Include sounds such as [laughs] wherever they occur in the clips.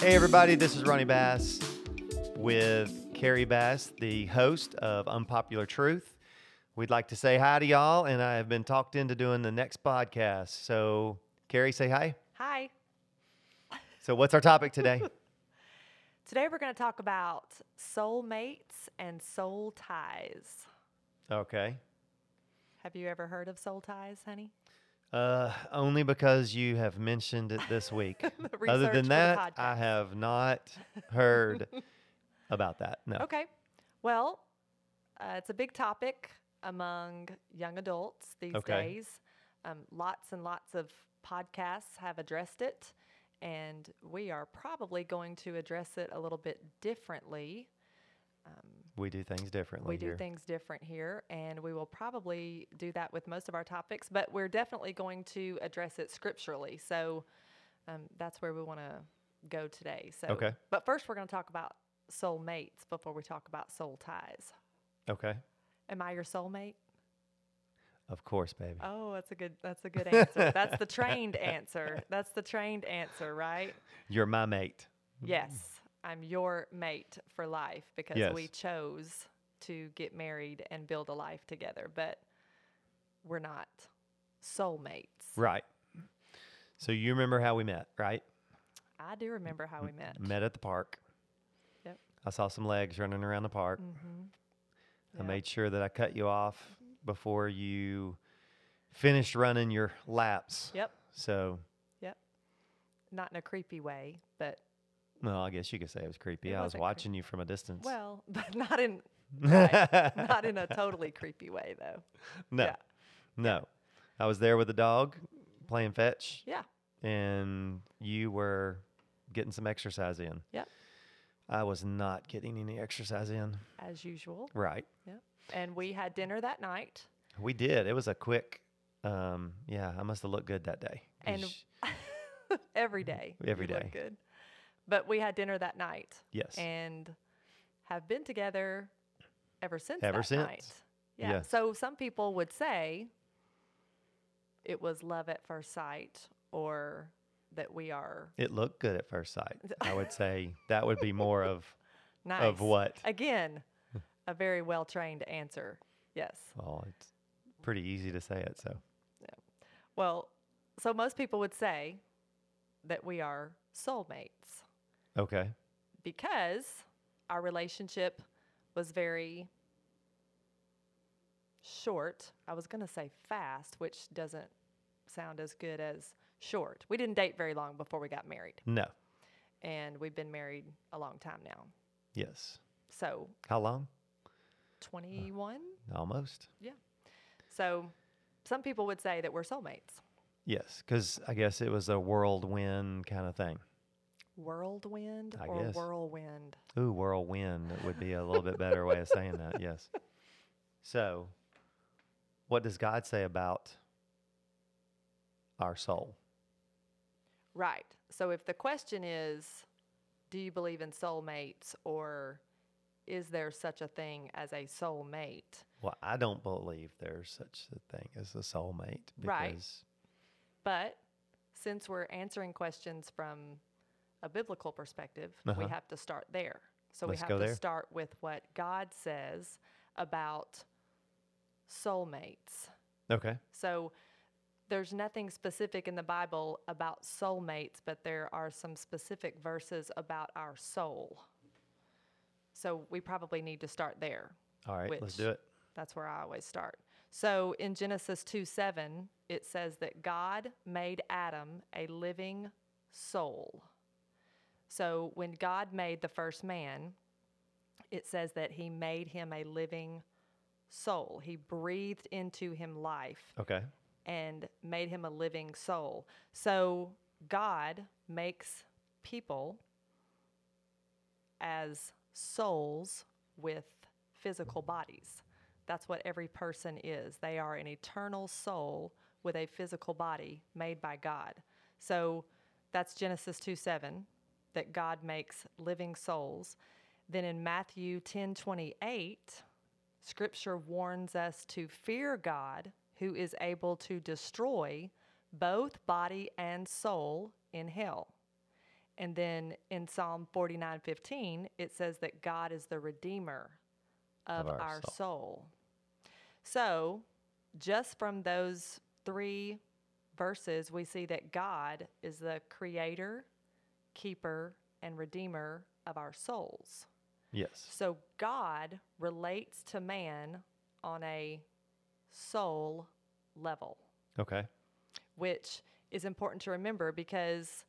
Hey, everybody, this is Ronnie Bass with Carrie Bass, the host of Unpopular Truth. We'd like to say hi to y'all, and I have been talked into doing the next podcast. So, Carrie, say hi. Hi. So, what's our topic today? [laughs] Today we're going to talk about soulmates and soul ties. okay. Have you ever heard of soul ties, honey? Uh, only because you have mentioned it this week. [laughs] Other than that, I have not [laughs] heard about that. No. Okay. Well, uh, it's a big topic among young adults these Okay. days. Um, lots and lots of podcasts have addressed it, and we are probably going to address it a little bit differently. We do things differently we do here. things different here, and we will probably do that with most of our topics, but we're definitely going to address it scripturally. So um, that's where we want to go today. So, Okay. But first, we're going to talk about soulmates before we talk about soul ties. okay. Am I your soulmate? Of course, baby. Oh, that's a good. That's a good answer. that's the trained [laughs] answer. That's the trained answer, right? You're my mate. Yes, I'm your mate for life because we chose to get married and build a life together, but we're not soulmates. Right. So you remember how we met, right? I do remember how we met. Met at the park. Yep. I saw some legs running around the park. Mm-hmm. I made sure that I cut you off before you finished running your laps. Yep, So, Yep. not in a creepy way, but well, I guess you could say it was creepy. It I was watching you from a distance. well, [laughs] but not in [laughs] right, not in a totally creepy way though. no, yeah. no. I was there with the dog playing fetch, Yeah, and you were getting some exercise in. Yeah. I was not getting any exercise in. as usual. Right. Yeah. And we had dinner that night. We did. It was a quick. Um, yeah, I must have looked good that day. And [laughs] every day. Every look good. But we had dinner that night yes. and have been together ever since Ever that since. night. Yeah. Yes. So some people would say it was love at first sight or that we are it looked good at first sight. [laughs] I would say that would be more of [laughs] nice. of what? Again, [laughs] a very well trained answer. Yes. Well, it's pretty easy to say it. So Yeah. Well, so most people would say that we are soulmates. Okay. because our relationship was very short. I was going to say fast, which doesn't sound as good as short. We didn't date very long before we got married, No. and we've been married a long time now. Yes. So, How long? 21? Uh, almost. Yeah. So, some people would say that we're soulmates. Yes, because I guess it was a whirlwind kind of thing. Whirlwind I or guess. whirlwind? Ooh, whirlwind would be a little bit better way of saying that. [laughs] Yes. So, what does God say about our soul? Right. So if the question is, do you believe in soulmates or is there such a thing as a soulmate? Well, I don't believe there's such a thing as a soulmate because Right. But since we're answering questions from a biblical perspective, we Uh-huh. have to start there. So Let's we have to there. start with what God says about soulmates. okay, So there's nothing specific in the Bible about soulmates, but there are some specific verses about our soul. So we probably need to start there. all right, let's do it. That's where I always start. So in Genesis 2 7, it says that God made Adam a living soul. So when God made the first man, it says that he made him a living soul. He breathed into him life Okay, and made him a living soul. So God makes people as souls with physical bodies. That's what every person is. They are an eternal soul with a physical body made by God. So that's Genesis 2 7, that God makes living souls. Then in Matthew ten twenty eight, Scripture warns us to fear God, who is able to destroy both body and soul in hell. And then in Psalm 49:15, it says that God is the redeemer of, Of our our soul. soul. So, just from those three verses, we see that God is the creator, keeper, and redeemer of our souls. Yes. So God relates to man on a soul level, Okay. which is important to remember because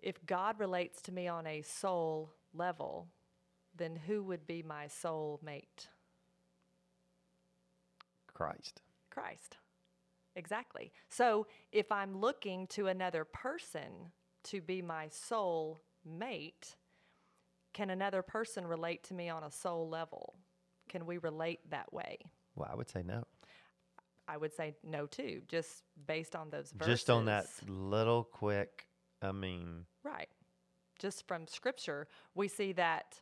if God relates to me on a soul level, then who would be my soul mate? Christ. Christ. Exactly. So if I'm looking to another person to be my soul mate, can another person relate to me on a soul level? Can we relate that way? Well, I would say no. I would say no too, just based on those verses. Just on that little quick, I mean, Right. Just from scripture, we see that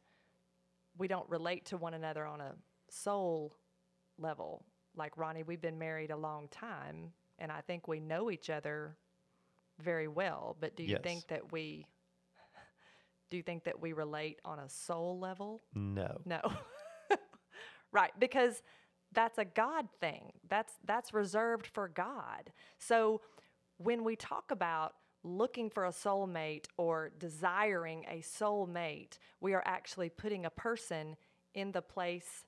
we don't relate to one another on a soul level. Like Ronnie, we've been married a long time, and I think we know each other very well. But do you Yes. think that we do you think that we relate on a soul level? no. No. [laughs] right, because that's a God thing. That's that's reserved for God. So when we talk about looking for a soulmate or desiring a soulmate, we are actually putting a person in the place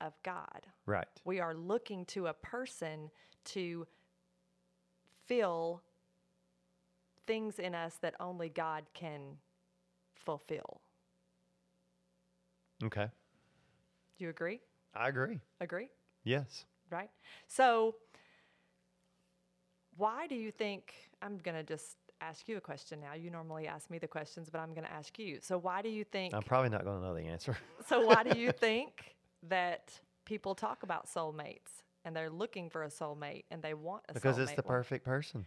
of God. Right. We are looking to a person to fill things in us that only God can fulfill. Okay. Do You agree? I agree. Agree? Yes. right? So, why do you think? I'm going to just ask you a question now. You normally ask me the questions, but I'm going to ask you. So, why do you think? I'm probably not going to know the answer. [laughs] so, why do you [laughs] think that people talk about soulmates and they're looking for a soulmate and they want a because it's the Well, perfect person.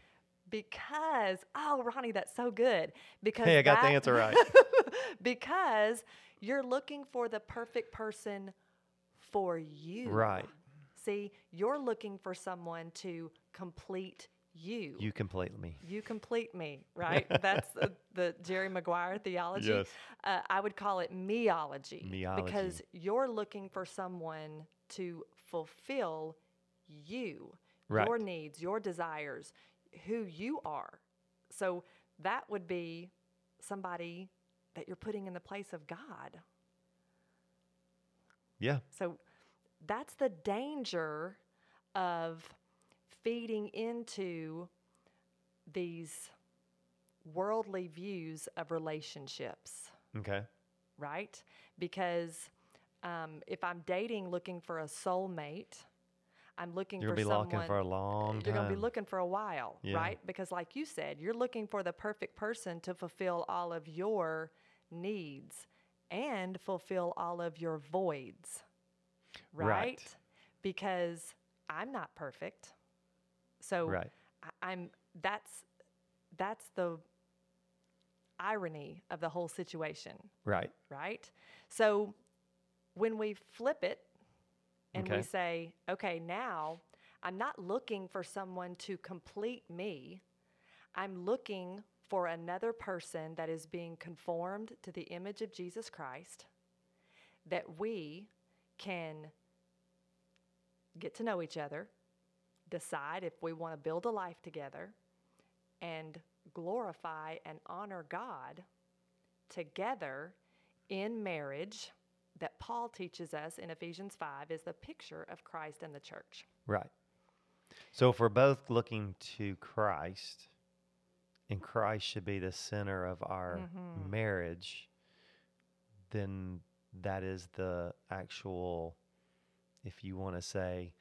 Because, oh, Ronnie, that's so good. Because Hey, I got the answer right. [laughs] because you're looking for the perfect person for you. Right. See, you're looking for someone to complete you. You complete me. You complete me, right? [laughs] That's the, the Jerry Maguire theology. Yes. Uh, I would call it meology, Meology. because you're looking for someone to fulfill you, Right. your needs, your desires, who you are. So that would be somebody that you're putting in the place of God. Yeah. So that's the danger of feeding into these worldly views of relationships, Okay. right? Because um, if I'm dating looking for a soulmate, I'm looking You're for gonna be someone. looking for a long you're going to be looking for a while, Yeah. right? Because, like you said, you're looking for the perfect person to fulfill all of your needs and fulfill all of your voids, right? Right. Because I'm not perfect, so Right. I, I'm. That's that's the irony of the whole situation Right. right? So when we flip it and we say, okay, now I'm not looking for someone to complete me, I'm looking for another person that is being conformed to the image of Jesus Christ, that we can get to know each other, decide if we want to build a life together, and glorify and honor God together in marriage that Paul teaches us in Ephesians 5 is the picture of Christ and the church. Right. So if we're both looking to Christ, and Christ should be the center of our Mm-hmm. marriage, then that is the actual, if you want to say,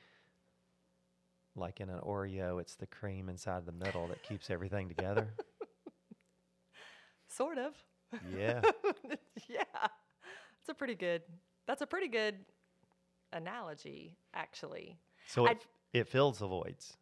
like in an Oreo, it's the cream inside the middle that keeps everything together. [laughs] Sort of. Yeah. [laughs] yeah. It's a pretty good. That's a pretty good analogy actually. So I- it, it fills the voids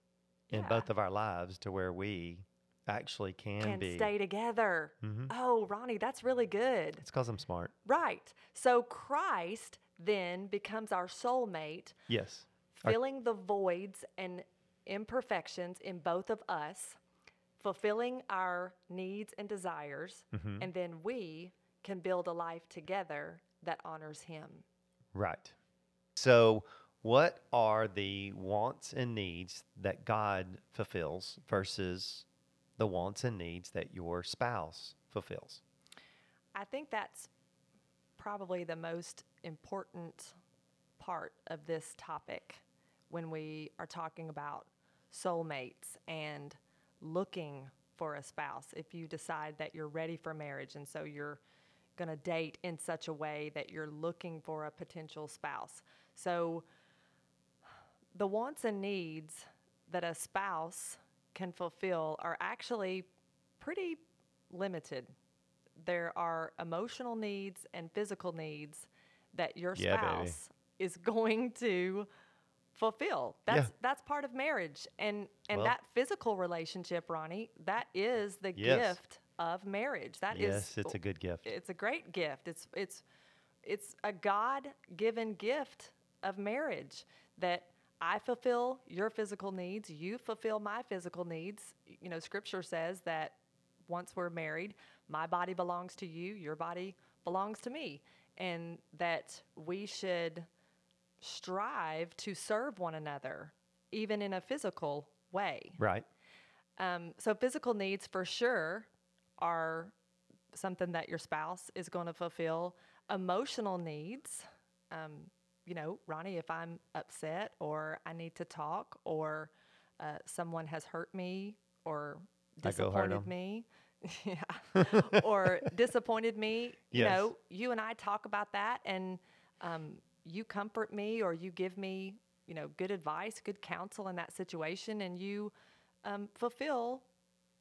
in Yeah. both of our lives to where we actually can, Can be. stay together. Mhm. Oh, Ronnie, that's really good. It's because I'm smart. Right. So Christ then becomes our soulmate, Yes. Our- filling the voids and imperfections in both of us fulfilling our needs and desires, and then we can build a life together that honors Him. Right. So, what are the wants and needs that God fulfills versus the wants and needs that your spouse fulfills? I think that's probably the most important part of this topic when we are talking about soulmates and looking for a spouse. If you decide that you're ready for marriage and so you're going to date in such a way that you're looking for a potential spouse. So, the wants and needs that a spouse can fulfill are actually pretty limited. There are emotional needs and physical needs that your Yeah, baby. spouse is going to fulfill. That's that's part of marriage. And and Well- that physical relationship, Ronnie, that is the Yes. gift of marriage. That is yes, it's a good gift. it's a great gift. It's it's it's a God-given gift of marriage that I fulfill your physical needs, you fulfill my physical needs. You know, scripture says that once we're married, my body belongs to you, your body belongs to me, and that we should strive to serve one another even in a physical way. Right. Um, so physical needs for sure are something that your spouse is going to fulfill. Emotional needs, um, you know, Ronnie, if I'm upset or I need to talk or uh, someone has hurt me or I go hurt disappointed me, [laughs] [laughs] yeah, or disappointed me, you Yes. know, you and I talk about that and um, you comfort me or you give me, you know, good advice, good counsel in that situation, and you um, fulfill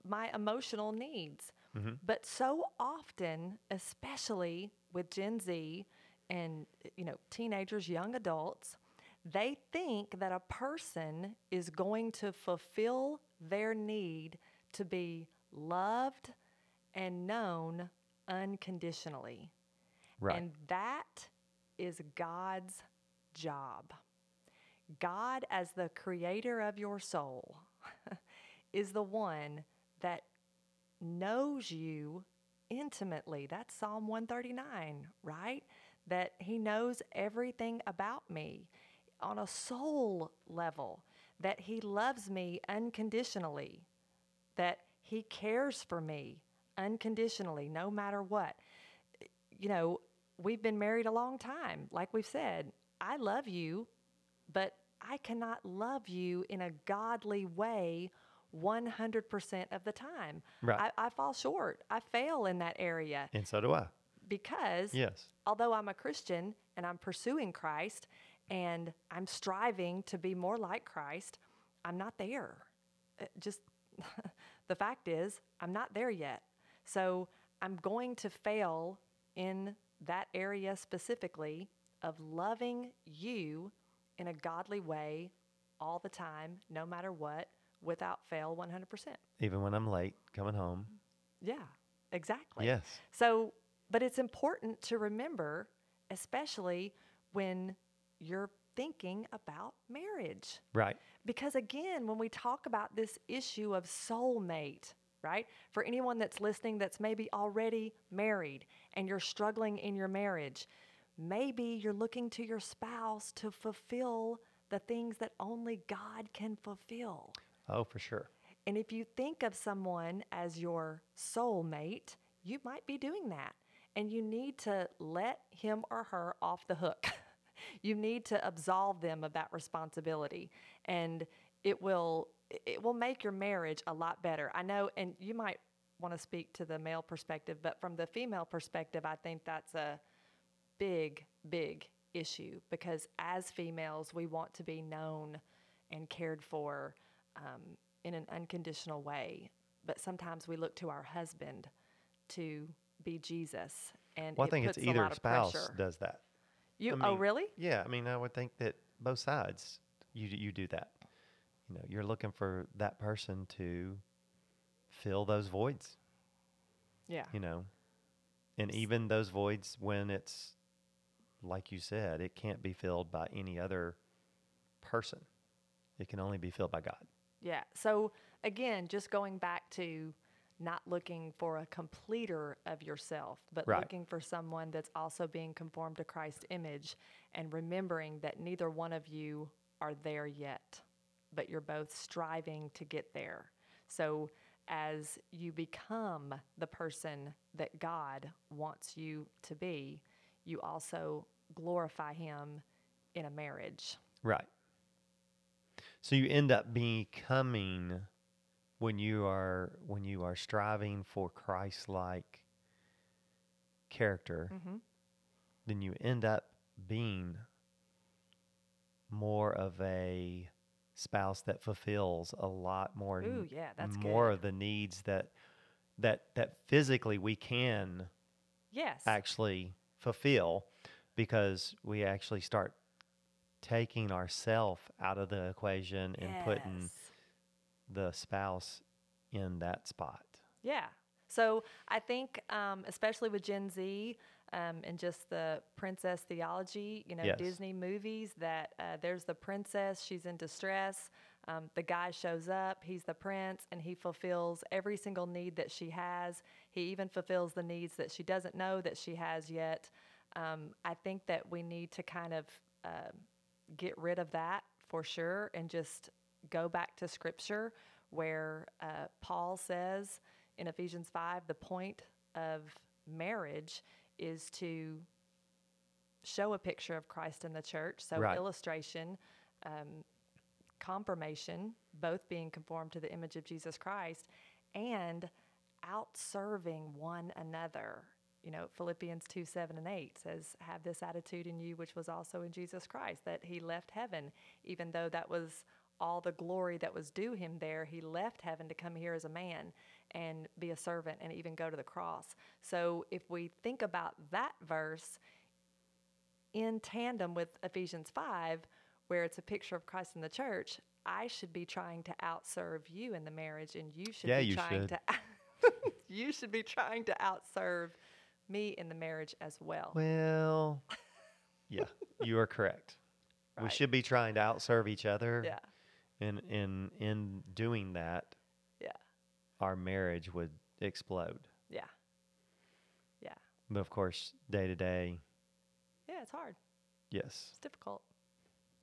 my emotional needs. Mm-hmm. But so often, especially with Gen Z and you know teenagers, young adults, they think that a person is going to fulfill their need to be loved and known unconditionally. Right. And that is God's job. God, as the creator of your soul, [laughs] is the one that knows you intimately. That's Psalm 139, right? That He knows everything about me on a soul level, that He loves me unconditionally, that He cares for me unconditionally, no matter what you know, we've been married a long time. Like we've said, I love you, but I cannot love you in a godly way 100% of the time. Right. I, I fall short. I fail in that area and so do I. because Yes. although I'm a Christian and I'm pursuing Christ and I'm striving to be more like Christ, I'm not there. Uh, Just [laughs] the fact is, I'm not there yet. So I'm going to fail in that area specifically of loving you in a godly way all the time, no matter what, without fail 100%. Even when I'm late coming home. Yeah, exactly. Yes. So, but it's important to remember, especially when you're thinking about marriage. Right. Because again, when we talk about this issue of soulmate, right? For anyone that's listening that's maybe already married and you're struggling in your marriage, maybe you're looking to your spouse to fulfill the things that only God can fulfill. Oh, for sure. And if you think of someone as your soulmate, you might be doing that. And you need to let him or her off the hook. [laughs] you need to absolve them of that responsibility. And it will it will make your marriage a lot better. I know and you might want to speak to the male perspective, but from the female perspective, I think that's a big, big issue because as females, we want to be known and cared for um, in an unconditional way. But sometimes we look to our husband to be Jesus, and Well, I think it's either spouse pressure. does that. You I oh really? Yeah, I mean, I would think that both sides you you do that. You know, you're looking for that person to fill those voids. Yeah. You know, and even those voids when it's like you said, it can't be filled by any other person. It can only be filled by God. Yeah. So again, just going back to not looking for a completer of yourself, but Right. looking for someone that's also being conformed to Christ's image and remembering that neither one of you are there yet, but you're both striving to get there. So as you become the person that God wants you to be, you also glorify him in a marriage. Right. So you end up becoming when you are when you are striving for Christ-like character, Mhm. then you end up being more of a spouse that fulfills a lot more Ooh, yeah, that's more good. of the needs that that that physically we can Yes. actually fulfill because we actually start taking ourself out of the equation and putting the spouse in that spot. Yeah. So I think, um, especially with Gen Z um, and just the princess theology, you know, Yes. Disney movies, that uh, there's the princess, she's in distress. Um, the guy shows up, he's the prince, and he fulfills every single need that she has. He even fulfills the needs that she doesn't know that she has yet. Um, I think that we need to kind of uh, get rid of that for sure and just go back to scripture where uh, Paul says in Ephesians 5 the point of marriage is to show a picture of Christ in the church. So, Right. illustration, um, confirmation, both being conformed to the image of Jesus Christ and out serving one another. You know, Philippians 2 7 and 8 says, Have this attitude in you, which was also in Jesus Christ, that he left heaven, even though that was all the glory that was due him there. He left heaven to come here as a man and be a servant and even go to the cross. So if we think about that verse in tandem with Ephesians 5, where it's a picture of Christ in the church, I should be trying to outserve you in the marriage, and you should Yeah, be you trying should. to [laughs] you should be trying to outserve me in the marriage as well. Well, [laughs] yeah, you are correct. We should be trying to outserve each other. yeah, And in in doing that, yeah, our marriage would explode. yeah, yeah, But of course, day to day, yeah. It's hard. yes. It's difficult.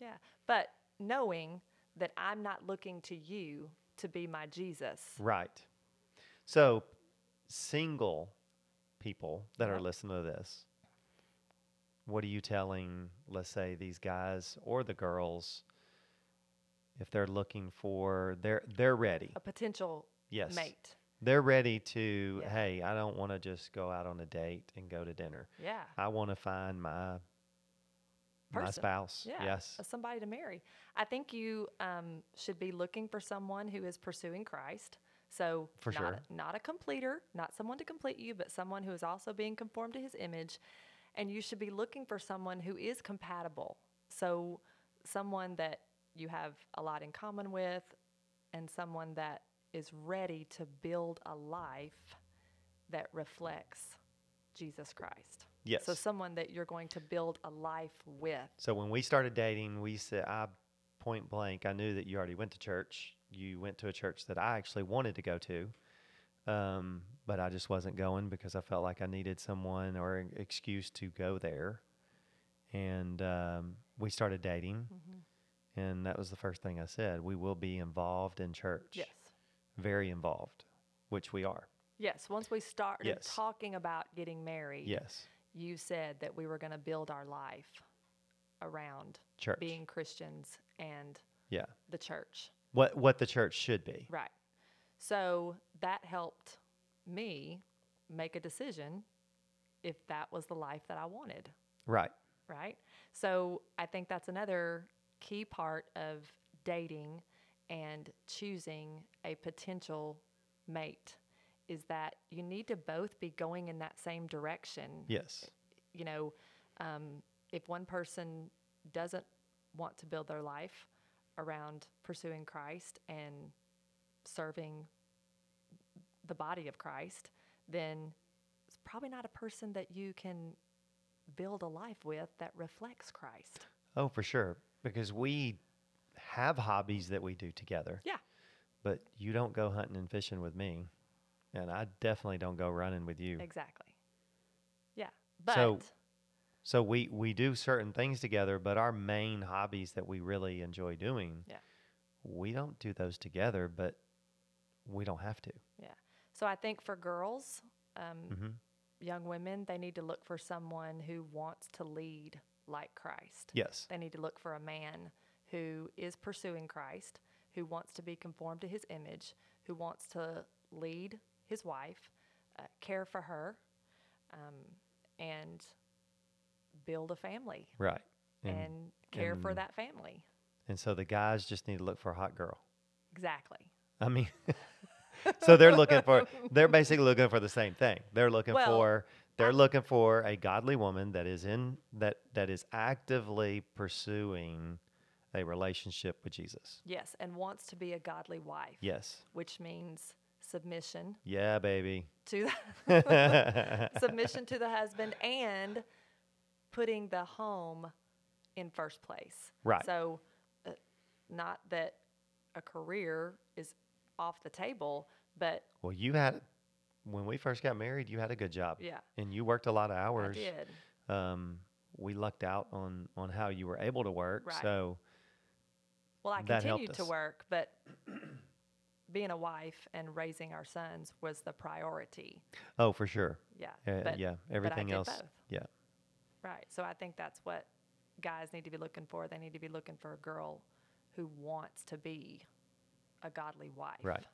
Yeah, but knowing that I'm not looking to you to be my Jesus. Right. So, single people that are listening to this, what are you telling, let's say, these guys or the girls, if they're looking for, they're they're ready. A potential Yes, mate. they're ready to. Yeah. Hey, I don't want to just go out on a date and go to dinner. Yeah. I want to find my my spouse. Yeah, Yes. somebody to marry. I think you um, should be looking for someone who is pursuing Christ. So For not, sure. not a completer, not someone to complete you, but someone who is also being conformed to His image. And you should be looking for someone who is compatible. So someone that you have a lot in common with, and someone that is ready to build a life that reflects Jesus Christ. Yes. So someone that you're going to build a life with. So when we started dating, we said, I point blank, I knew that you already went to church. You went to a church that I actually wanted to go to, um, but I just wasn't going because I felt like I needed someone or an excuse to go there. And um, we started dating, Mm-hmm. and that was the first thing I said. We will be involved in church. Yes. Very involved, which we are. Yes. Once we started Yes. talking about getting married, Yes. you said that we were going to build our life around Church. being Christians and yeah. the church. What, what the church should be. Right. So that helped me make a decision if that was the life that I wanted. Right. right? So I think that's another key part of dating and choosing a potential mate is that you need to both be going in that same direction. Yes. You know, um, if one person doesn't want to build their life around pursuing Christ and serving the body of Christ, then it's probably not a person that you can build a life with that reflects Christ. Oh, for sure. Because we have hobbies that we do together. Yeah. but you don't go hunting and fishing with me, and I definitely don't go running with you. Exactly. Yeah. But So- So we we do certain things together, but our main hobbies that we really enjoy doing, Yeah. we don't do those together, but we don't have to. yeah. So I think for girls, um, hmm young women, they need to look for someone who wants to lead like Christ. Yes. They need to look for a man who is pursuing Christ, who wants to be conformed to his image, who wants to lead his wife, uh, care for her, um, and build a family Right. and, And care for that family. and so the guys just need to look for a hot girl. Exactly. I mean, [laughs] so they're looking for [laughs] they're basically looking for the same thing. They're looking Well, for they're I- looking for a godly woman that is in that that is actively pursuing a relationship with Jesus. Yes, and wants to be a godly wife, Yes. which means submission Yeah, baby. to the [laughs] submission to the husband and putting the home in first place. Right. So, uh, not that a career is off the table, but Well, you had when we first got married, you had a good job. yeah, And you worked a lot of hours. I did. Um, we lucked out on on how you were able to work. Right. So Well, I continued to work, but [clears throat] being a wife and raising our sons was the priority. oh, for sure. Yeah. Uh, but, yeah. Everything else. both. Yeah. Right. So I think that's what guys need to be looking for. They need to be looking for a girl who wants to be a godly wife. Right.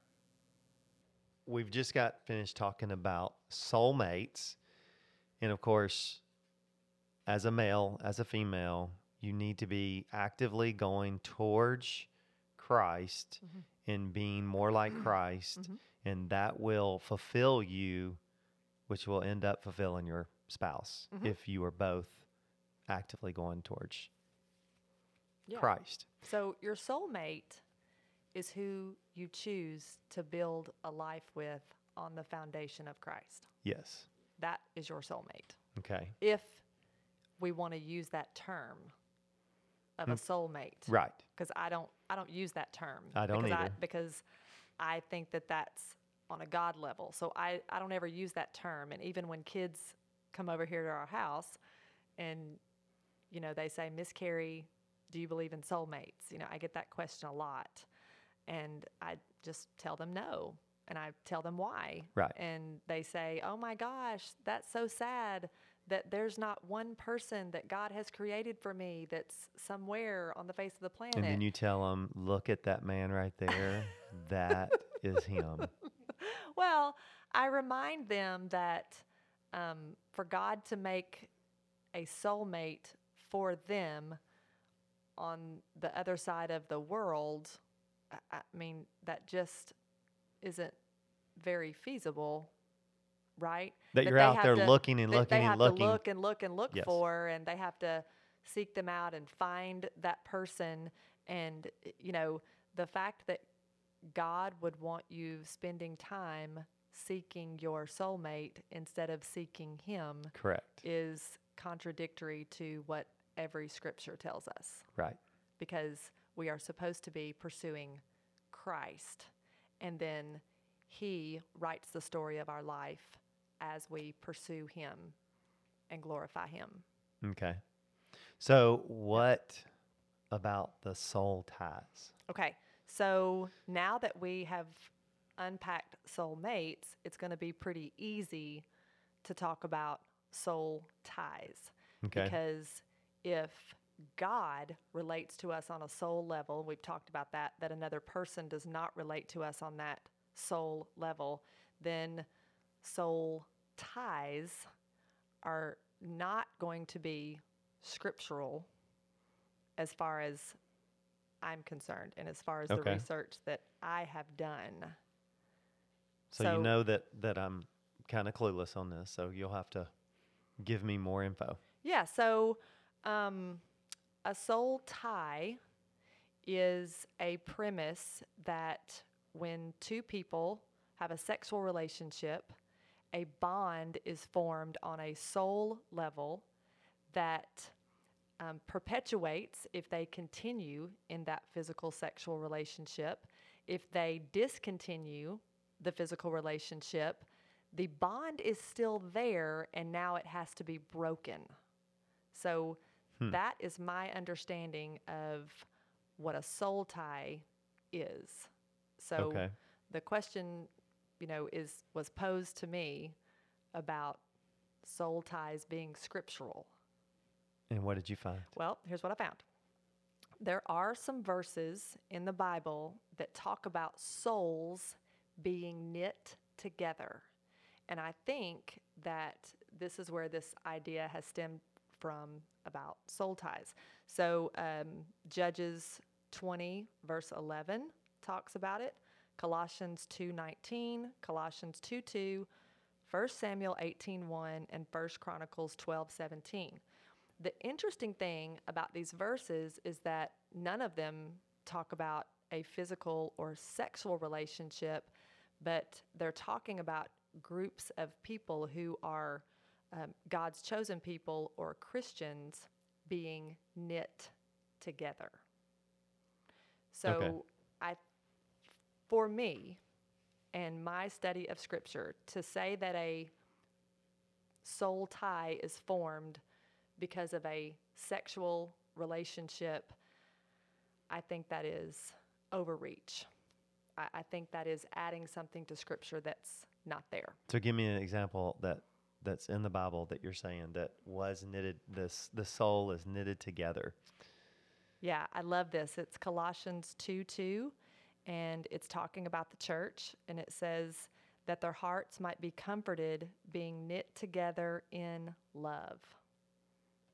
We've just got finished talking about soulmates. And of course, as a male, as a female, you need to be actively going towards Christ Mhm. and being more like [clears throat] Christ. Mhm. And that will fulfill you, which will end up fulfilling your spouse Mhm. if you are both actively going towards Yeah. Christ. So your soulmate is who you choose to build a life with on the foundation of Christ. Yes. That is your soulmate. Okay. If we want to use that term of a soulmate. Right. because I don't I don't use that term. I don't because I, either. because I think that that's on a God level. So I I don't ever use that term. And even when kids come over here to our house, and you know they say, Miss Carrie, do you believe in soulmates? You know I get that question a lot, and I just tell them no. And I tell them why. Right. And they say, Oh my gosh, that's so sad that there's not one person that God has created for me that's somewhere on the face of the planet. And then you tell them, look at that man right there. that is him. [laughs] well, I remind them that um, for God to make a soulmate for them on the other side of the world, I, I mean, that just isn't very feasible, right? That That you're out there to- looking and that looking they have and looking. to look and look and look Yes. for, and they have to seek them out and find that person. And you know, the fact that God would want you spending time seeking your soulmate instead of seeking Him Correct. is contradictory to what every scripture tells us Right. because we are supposed to be pursuing Christ. And then He writes the story of our life as we pursue Him and glorify Him. Okay. So, what about the soul ties? Okay, so now that we have unpacked soulmates, it's going to be pretty easy to talk about soul ties. Okay. Because if God relates to us on a soul level, we've talked about that, that another person does not relate to us on that soul level, then soul ties are not going to be scriptural as far as I'm concerned and as far as Okay. the research that I have done. So, so- you know that that I'm kind of clueless on this, so you'll have to give me more info. Yeah, so um, a soul tie is a premise that when two people have a sexual relationship, a bond is formed on a soul level that um, perpetuates if they continue in that physical sexual relationship if they discontinue the physical relationship, the bond is still there and now it has to be broken. So hmm. that is my understanding of what a soul tie is. So Okay. the question, you know, is was posed to me about soul ties being scriptural. And what did you find? Well, here's what I found. There are some verses in the Bible that talk about souls being knit together. And I think that this is where this idea has stemmed from about soul ties. So, um, Judges 20, verse 11 talks about it. Colossians 2:19, Colossians 2:2, 1 Samuel 18:1, and 1 Chronicles 12:17. The interesting thing about these verses is that none of them talk about a physical or sexual relationship, but they're talking about groups of people who are um, God's chosen people or Christians being knit together. So, Okay. I, for me, and my study of Scripture, to say that a soul tie is formed because of a sexual relationship, I think that is overreach. I, I think that is adding something to Scripture that's not there. So give me an example that that's in the Bible that you're saying that was knitted this the soul is knitted together. Yeah, I love this. It's Colossians 2 2, and it's talking about the church, and it says that their hearts might be comforted, being knit together in love.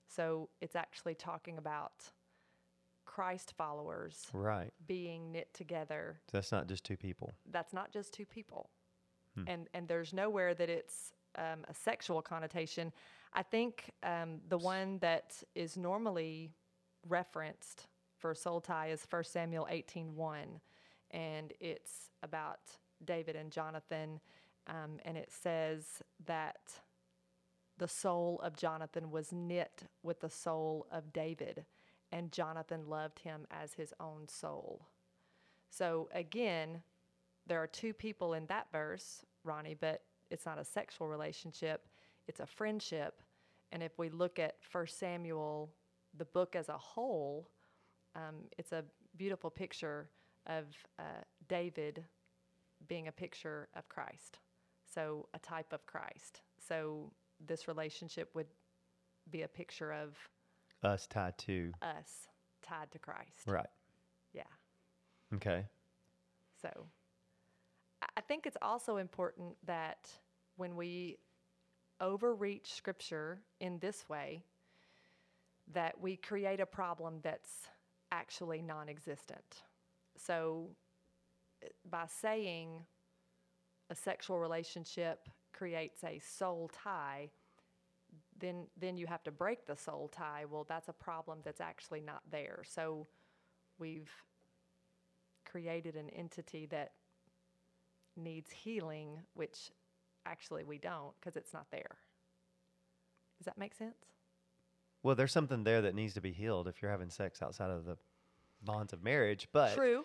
So it's actually talking about Christ followers Right. being knit together. So that's not just two people. That's not just two people. And, and there's nowhere that it's um, a sexual connotation. I think um, the one that is normally referenced for soul tie is 1 Samuel 18.1, and it's about David and Jonathan, um, and it says that the soul of Jonathan was knit with the soul of David, and Jonathan loved him as his own soul. So again, there are two people in that verse, Ronnie, but it's not a sexual relationship, it's a friendship. And if we look at 1 Samuel, the book as a whole, um, it's a beautiful picture of uh, David being a picture of Christ. So, a type of Christ. So, this relationship would be a picture of Us tied to us tied to Christ. right. Yeah. Okay. So I- think it's also important that when we overreach scripture in this way, that we create a problem that's actually non existent. So by saying a sexual relationship creates a soul tie, then then you have to break the soul tie. Well, that's a problem that's actually not there. So we've created an entity that needs healing, which actually we don't because it's not there. Does that make sense? Well, there's something there that needs to be healed if you're having sex outside of the bonds of marriage, but True,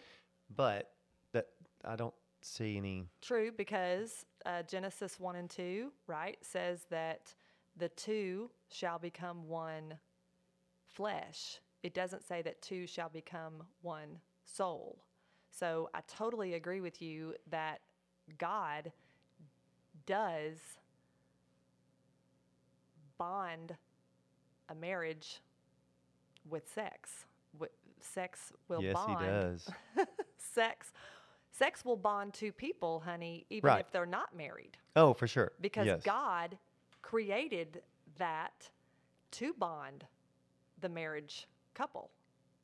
but that I don't see any true, because uh, Genesis 1 and 2, right, says that the two shall become one flesh. It doesn't say that two shall become one soul. So I totally agree with you that God does bond a marriage with sex. Sex will Yes, bond. he does. [laughs] Sex, sex will bond two people, honey, even Right. if they're not married, Oh, for sure. because yes. God created that to bond the marriage couple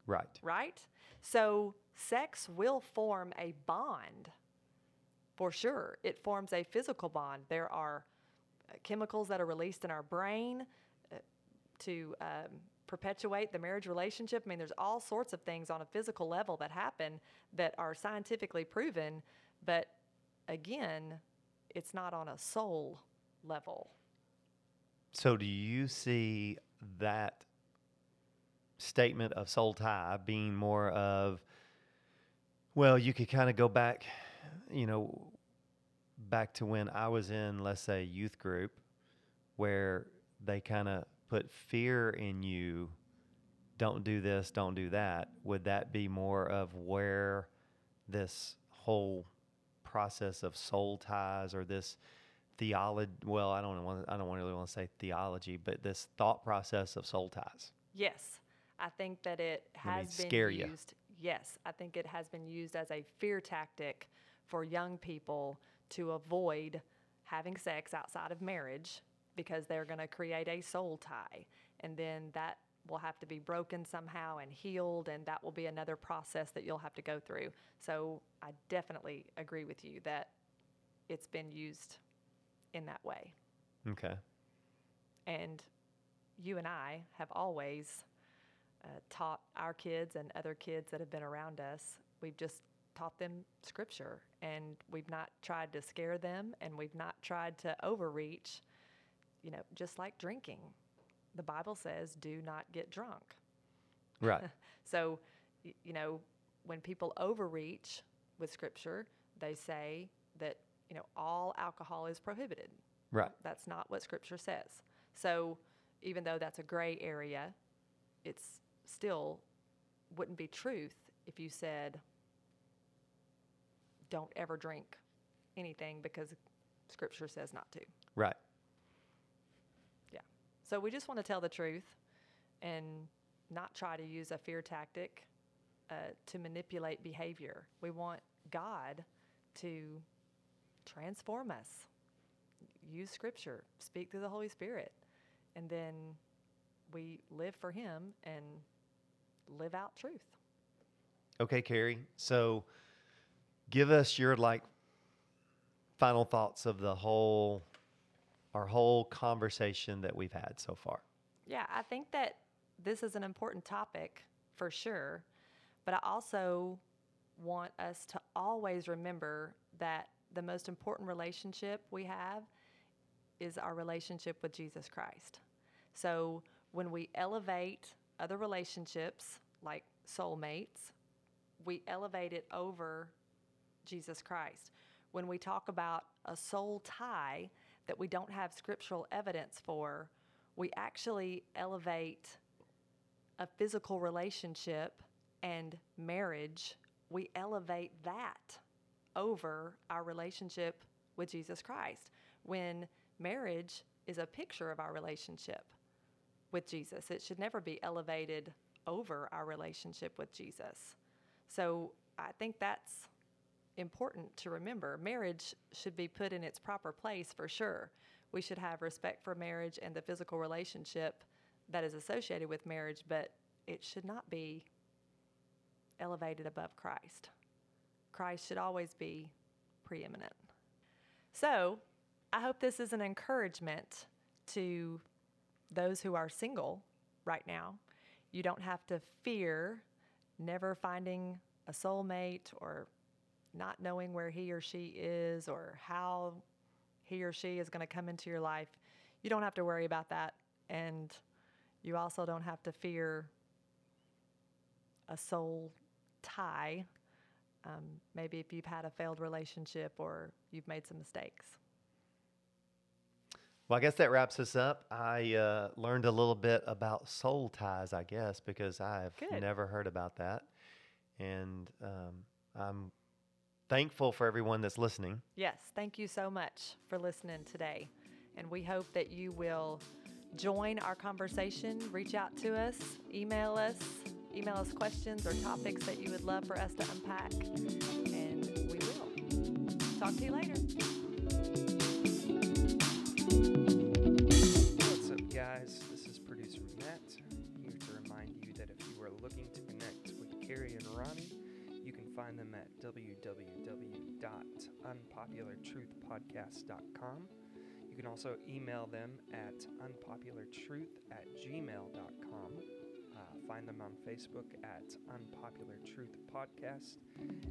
Right. right? So sex will form a bond for sure. It forms a physical bond. There are uh, chemicals that are released in our brain uh, to um, perpetuate the marriage relationship. I mean, there's all sorts of things on a physical level that happen that are scientifically proven, but again, it's not on a soul level. So do you see that statement of soul tie being more of Well, you could kind of go back, you know, back to when I was in, let's say, youth group, where they kind of put fear in you. Don't do this, don't do that. Would that be more of where this whole process of soul ties or this theology? Well, I don't want. I don't really want to say theology, but this thought process of soul ties. Yes, I think that it has been scare used. Yes, I think it has been used as a fear tactic for young people to avoid having sex outside of marriage because they're going to create a soul tie. And then that will have to be broken somehow and healed, and that will be another process that you'll have to go through. So I definitely agree with you that it's been used in that way. Okay. And you and I have always uh, taught our kids and other kids that have been around us, we've just taught them scripture and we've not tried to scare them and we've not tried to overreach, you know, just like drinking. The Bible says, do not get drunk. Right. [laughs] So, you know, when people overreach with scripture, they say you know, all alcohol is prohibited. right. That's not what Scripture says. So, even though that's a gray area, it's still wouldn't be truth if you said, don't ever drink anything because Scripture says not to. Right. Yeah. So, we just want to tell the truth and not try to use a fear tactic uh, to manipulate behavior. We want God to transform us use scripture, speak through the Holy Spirit, and then we live for Him and live out truth. Okay, Carrie. So give us your like final thoughts of the whole our whole conversation that we've had so far. Yeah, I think that this is an important topic for sure, but I also want us to always remember that the most important relationship we have is our relationship with Jesus Christ. So when we elevate other relationships like soulmates, we elevate it over Jesus Christ. When we talk about a soul tie that we don't have scriptural evidence for, we actually elevate a physical relationship and marriage, we elevate that over our relationship with Jesus Christ. When marriage is a picture of our relationship with Jesus, it should never be elevated over our relationship with Jesus. So I think that's important to remember. Marriage should be put in its proper place for sure. We should have respect for marriage and the physical relationship that is associated with marriage, but it should not be elevated above Christ. Christ should always be preeminent. So, I hope this is an encouragement to those who are single right now. You don't have to fear never finding a soulmate or not knowing where he or she is or how he or she is going to come into your life. You don't have to worry about that. And you also don't have to fear a soul tie. Um, maybe if you've had a failed relationship or you've made some mistakes. Well, I guess that wraps us up. I uh, learned a little bit about soul ties, I guess, because I've Good. never heard about that. And um, I'm thankful for everyone that's listening. Yes, thank you so much for listening today. And we hope that you will join our conversation, reach out to us, email us, email us questions or topics that you would love for us to unpack. And we will. Talk to you later. What's up, guys? This is producer Matt here to remind you that if you are looking to connect with Carrie and Ronnie, you can find them at www.unpopulartruthpodcast.com. You can also email them at unpopulartruth at gmail.com. Find them on Facebook at Unpopular Truth Podcast,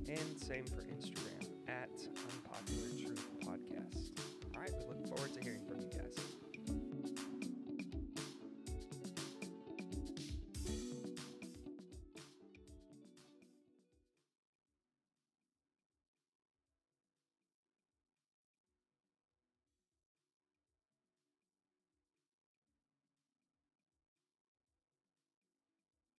and same for Instagram at Unpopular Truth Podcast. All right, we look forward to hearing from you guys.